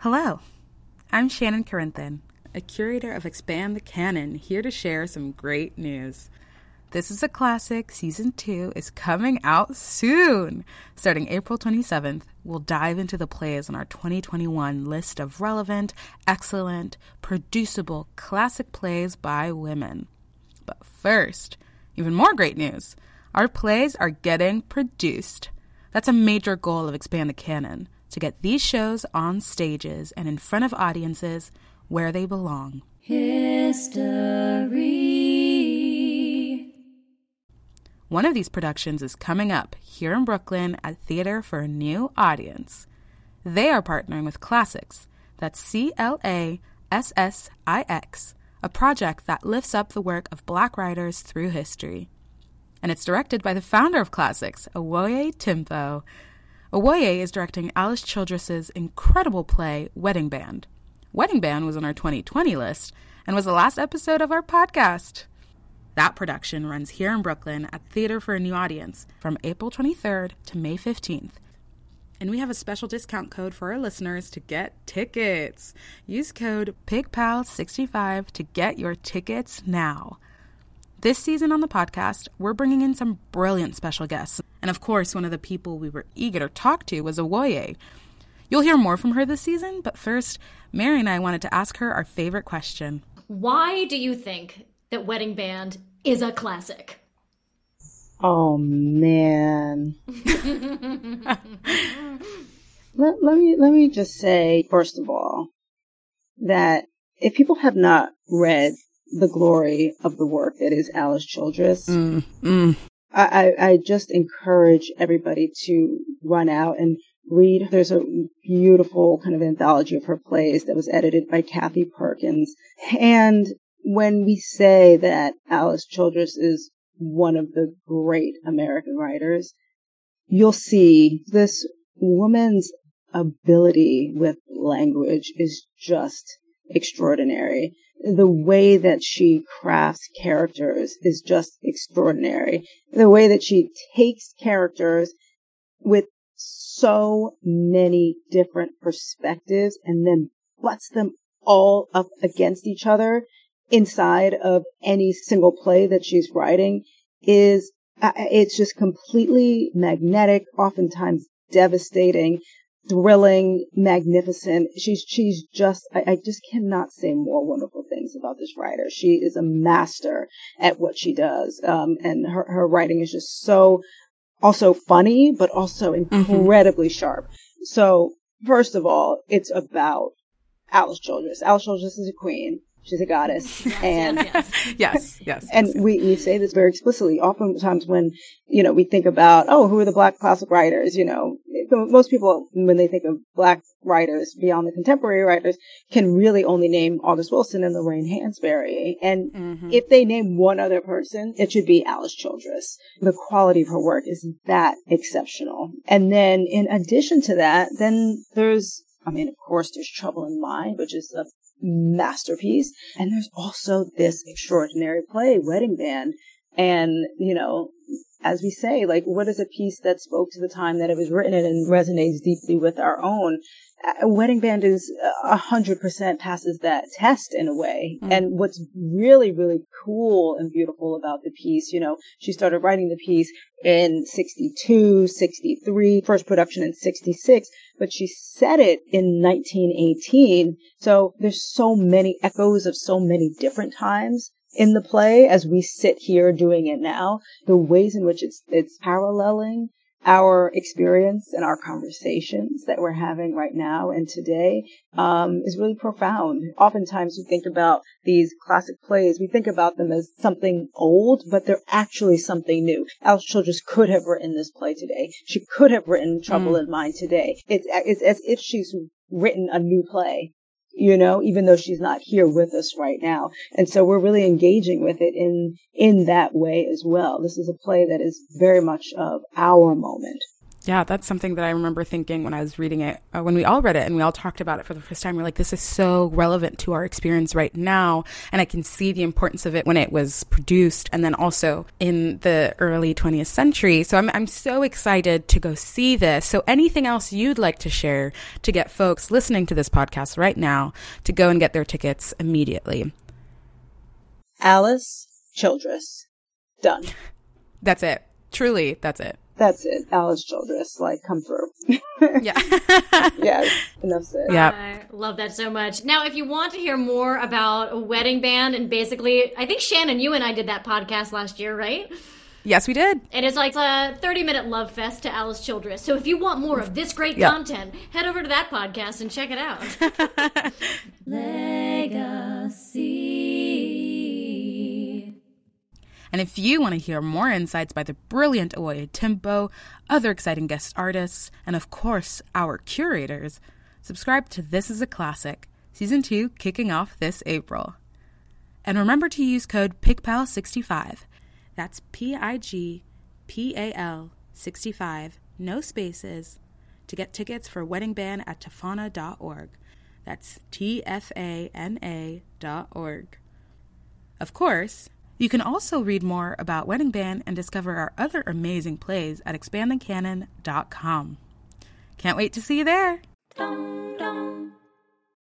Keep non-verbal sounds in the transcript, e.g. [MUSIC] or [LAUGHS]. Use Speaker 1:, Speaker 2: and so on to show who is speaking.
Speaker 1: Hello, I'm Shannon Corinthian, a curator of Expand the Canon, here to share some great news. This is a Classic Season 2 is coming out soon. Starting April 27th, we'll dive into the plays on our 2021 list of relevant, excellent, producible classic plays by women. But first, even more great news our plays are getting produced. That's a major goal of Expand the Canon to get these shows on stages and in front of audiences where they belong.
Speaker 2: History.
Speaker 1: One of these productions is coming up here in Brooklyn at Theater for a New Audience. They are partnering with Classix, that's C L A S S I X, a project that lifts up the work of black writers through history. And it's directed by the founder of Classix, Awoye Timpo. Awoye is directing Alice Childress's incredible play, Wedding Band. Wedding Band was on our 2020 list and was the last episode of our podcast. That production runs here in Brooklyn at Theater for a New Audience from April 23rd to May 15th. And we have a special discount code for our listeners to get tickets. Use code PIGPAL65 to get your tickets now. This season on the podcast, we're bringing in some brilliant special guests. And of course, one of the people we were eager to talk to was Awoye. You'll hear more from her this season, but first, Mary and I wanted to ask her our favorite question.
Speaker 2: Why do you think that Wedding Band is a classic?
Speaker 3: Oh man. [LAUGHS] let, let me let me just say first of all that if people have not read the glory of the work that is Alice Childress,
Speaker 1: Mm, mm.
Speaker 3: I, I, just encourage everybody to run out and read. There's a beautiful kind of anthology of her plays that was edited by Kathy Perkins. And when we say that Alice Childress is one of the great American writers, you'll see this woman's ability with language is just extraordinary. The way that she crafts characters is just extraordinary. The way that she takes characters with so many different perspectives and then butts them all up against each other inside of any single play that she's writing is uh, it's just completely magnetic, oftentimes devastating, thrilling, magnificent. She's she's just I, I just cannot say more wonderful things about this writer. She is a master at what she does, um, and her her writing is just so also funny, but also incredibly sharp. So first of all, it's about Alice Childress. Alice Childress is a queen. She's a goddess, [LAUGHS] and
Speaker 2: yes, yes.
Speaker 1: Yes, yes.
Speaker 3: and we, we say this very explicitly. Oftentimes when, you know, we think about, oh, who are the black classic writers? You know, most people, when they think of black writers beyond the contemporary writers, can really only name August Wilson and Lorraine Hansberry. And
Speaker 1: Mhm.
Speaker 3: if they name one other person, it should be Alice Childress. The quality of her work is that exceptional. And then in addition to that, then there's, I mean, of course, there's Trouble in Mind, which is a masterpiece. And there's also this extraordinary play, Wedding Band. And, you know, as we say, like, what is a piece that spoke to the time that it was written in and resonates deeply with our own? Uh, Wedding Band is a hundred percent passes that test in a way.
Speaker 1: Mm.
Speaker 3: And what's really, really cool and beautiful about the piece, you know, she started writing the piece in 62, 63, first production in 66, but she said it in 1918. So there's so many echoes of so many different times in the play as we sit here doing it now. The ways in which it's, it's paralleling our experience and our conversations that we're having right now and today um, is really profound. Oftentimes we think about these classic plays, we think about them as something old, but they're actually something new. Alice Childress could have written this play today. She could have written Trouble in Mind today. It's, it's as if she's written a new play you know, even though she's not here with us right now. And so we're really engaging with it in, in that way as well. This is a play that is very much of our moment.
Speaker 1: Yeah, that's something that I remember thinking when I was reading it, uh, when we all read it and we all talked about it for the first time. We're like, this is so relevant to our experience right now. And I can see the importance of it when it was produced and then also in the early 20th century. So I'm, I'm so excited to go see this. So anything else you'd like to share to get folks listening to this podcast right now to go and get their tickets immediately?
Speaker 3: Alice Childress. Done.
Speaker 1: That's it. Truly, that's it.
Speaker 3: That's it. Alice Childress, like, come through. [LAUGHS]
Speaker 1: Yeah.
Speaker 3: yeah, enough said.
Speaker 1: Yeah.
Speaker 2: I love that so much. Now, if you want to hear more about a wedding band, and basically, I think Shannon, you and I did that podcast last year, right?
Speaker 1: yes, we did.
Speaker 2: And it's like a 30 minute love fest to Alice Childress. So if you want more of this great
Speaker 1: Yeah.
Speaker 2: content, head over to that podcast and check it out. [LAUGHS] Legacy.
Speaker 1: And if you want to hear more insights by the brilliant Awoye Timpo, other exciting guest artists, and of course, our curators, subscribe to This is a Classic, Season 2 kicking off this April. And remember to use code PIGPAL65. That's P I G P A L 65, no spaces, to get tickets for Wedding Band at tfana.org. That's T F A N A dot org. Of course, you can also read more about Wedding Band and discover our other amazing plays at expandingcanon.com. Can't wait to see you there!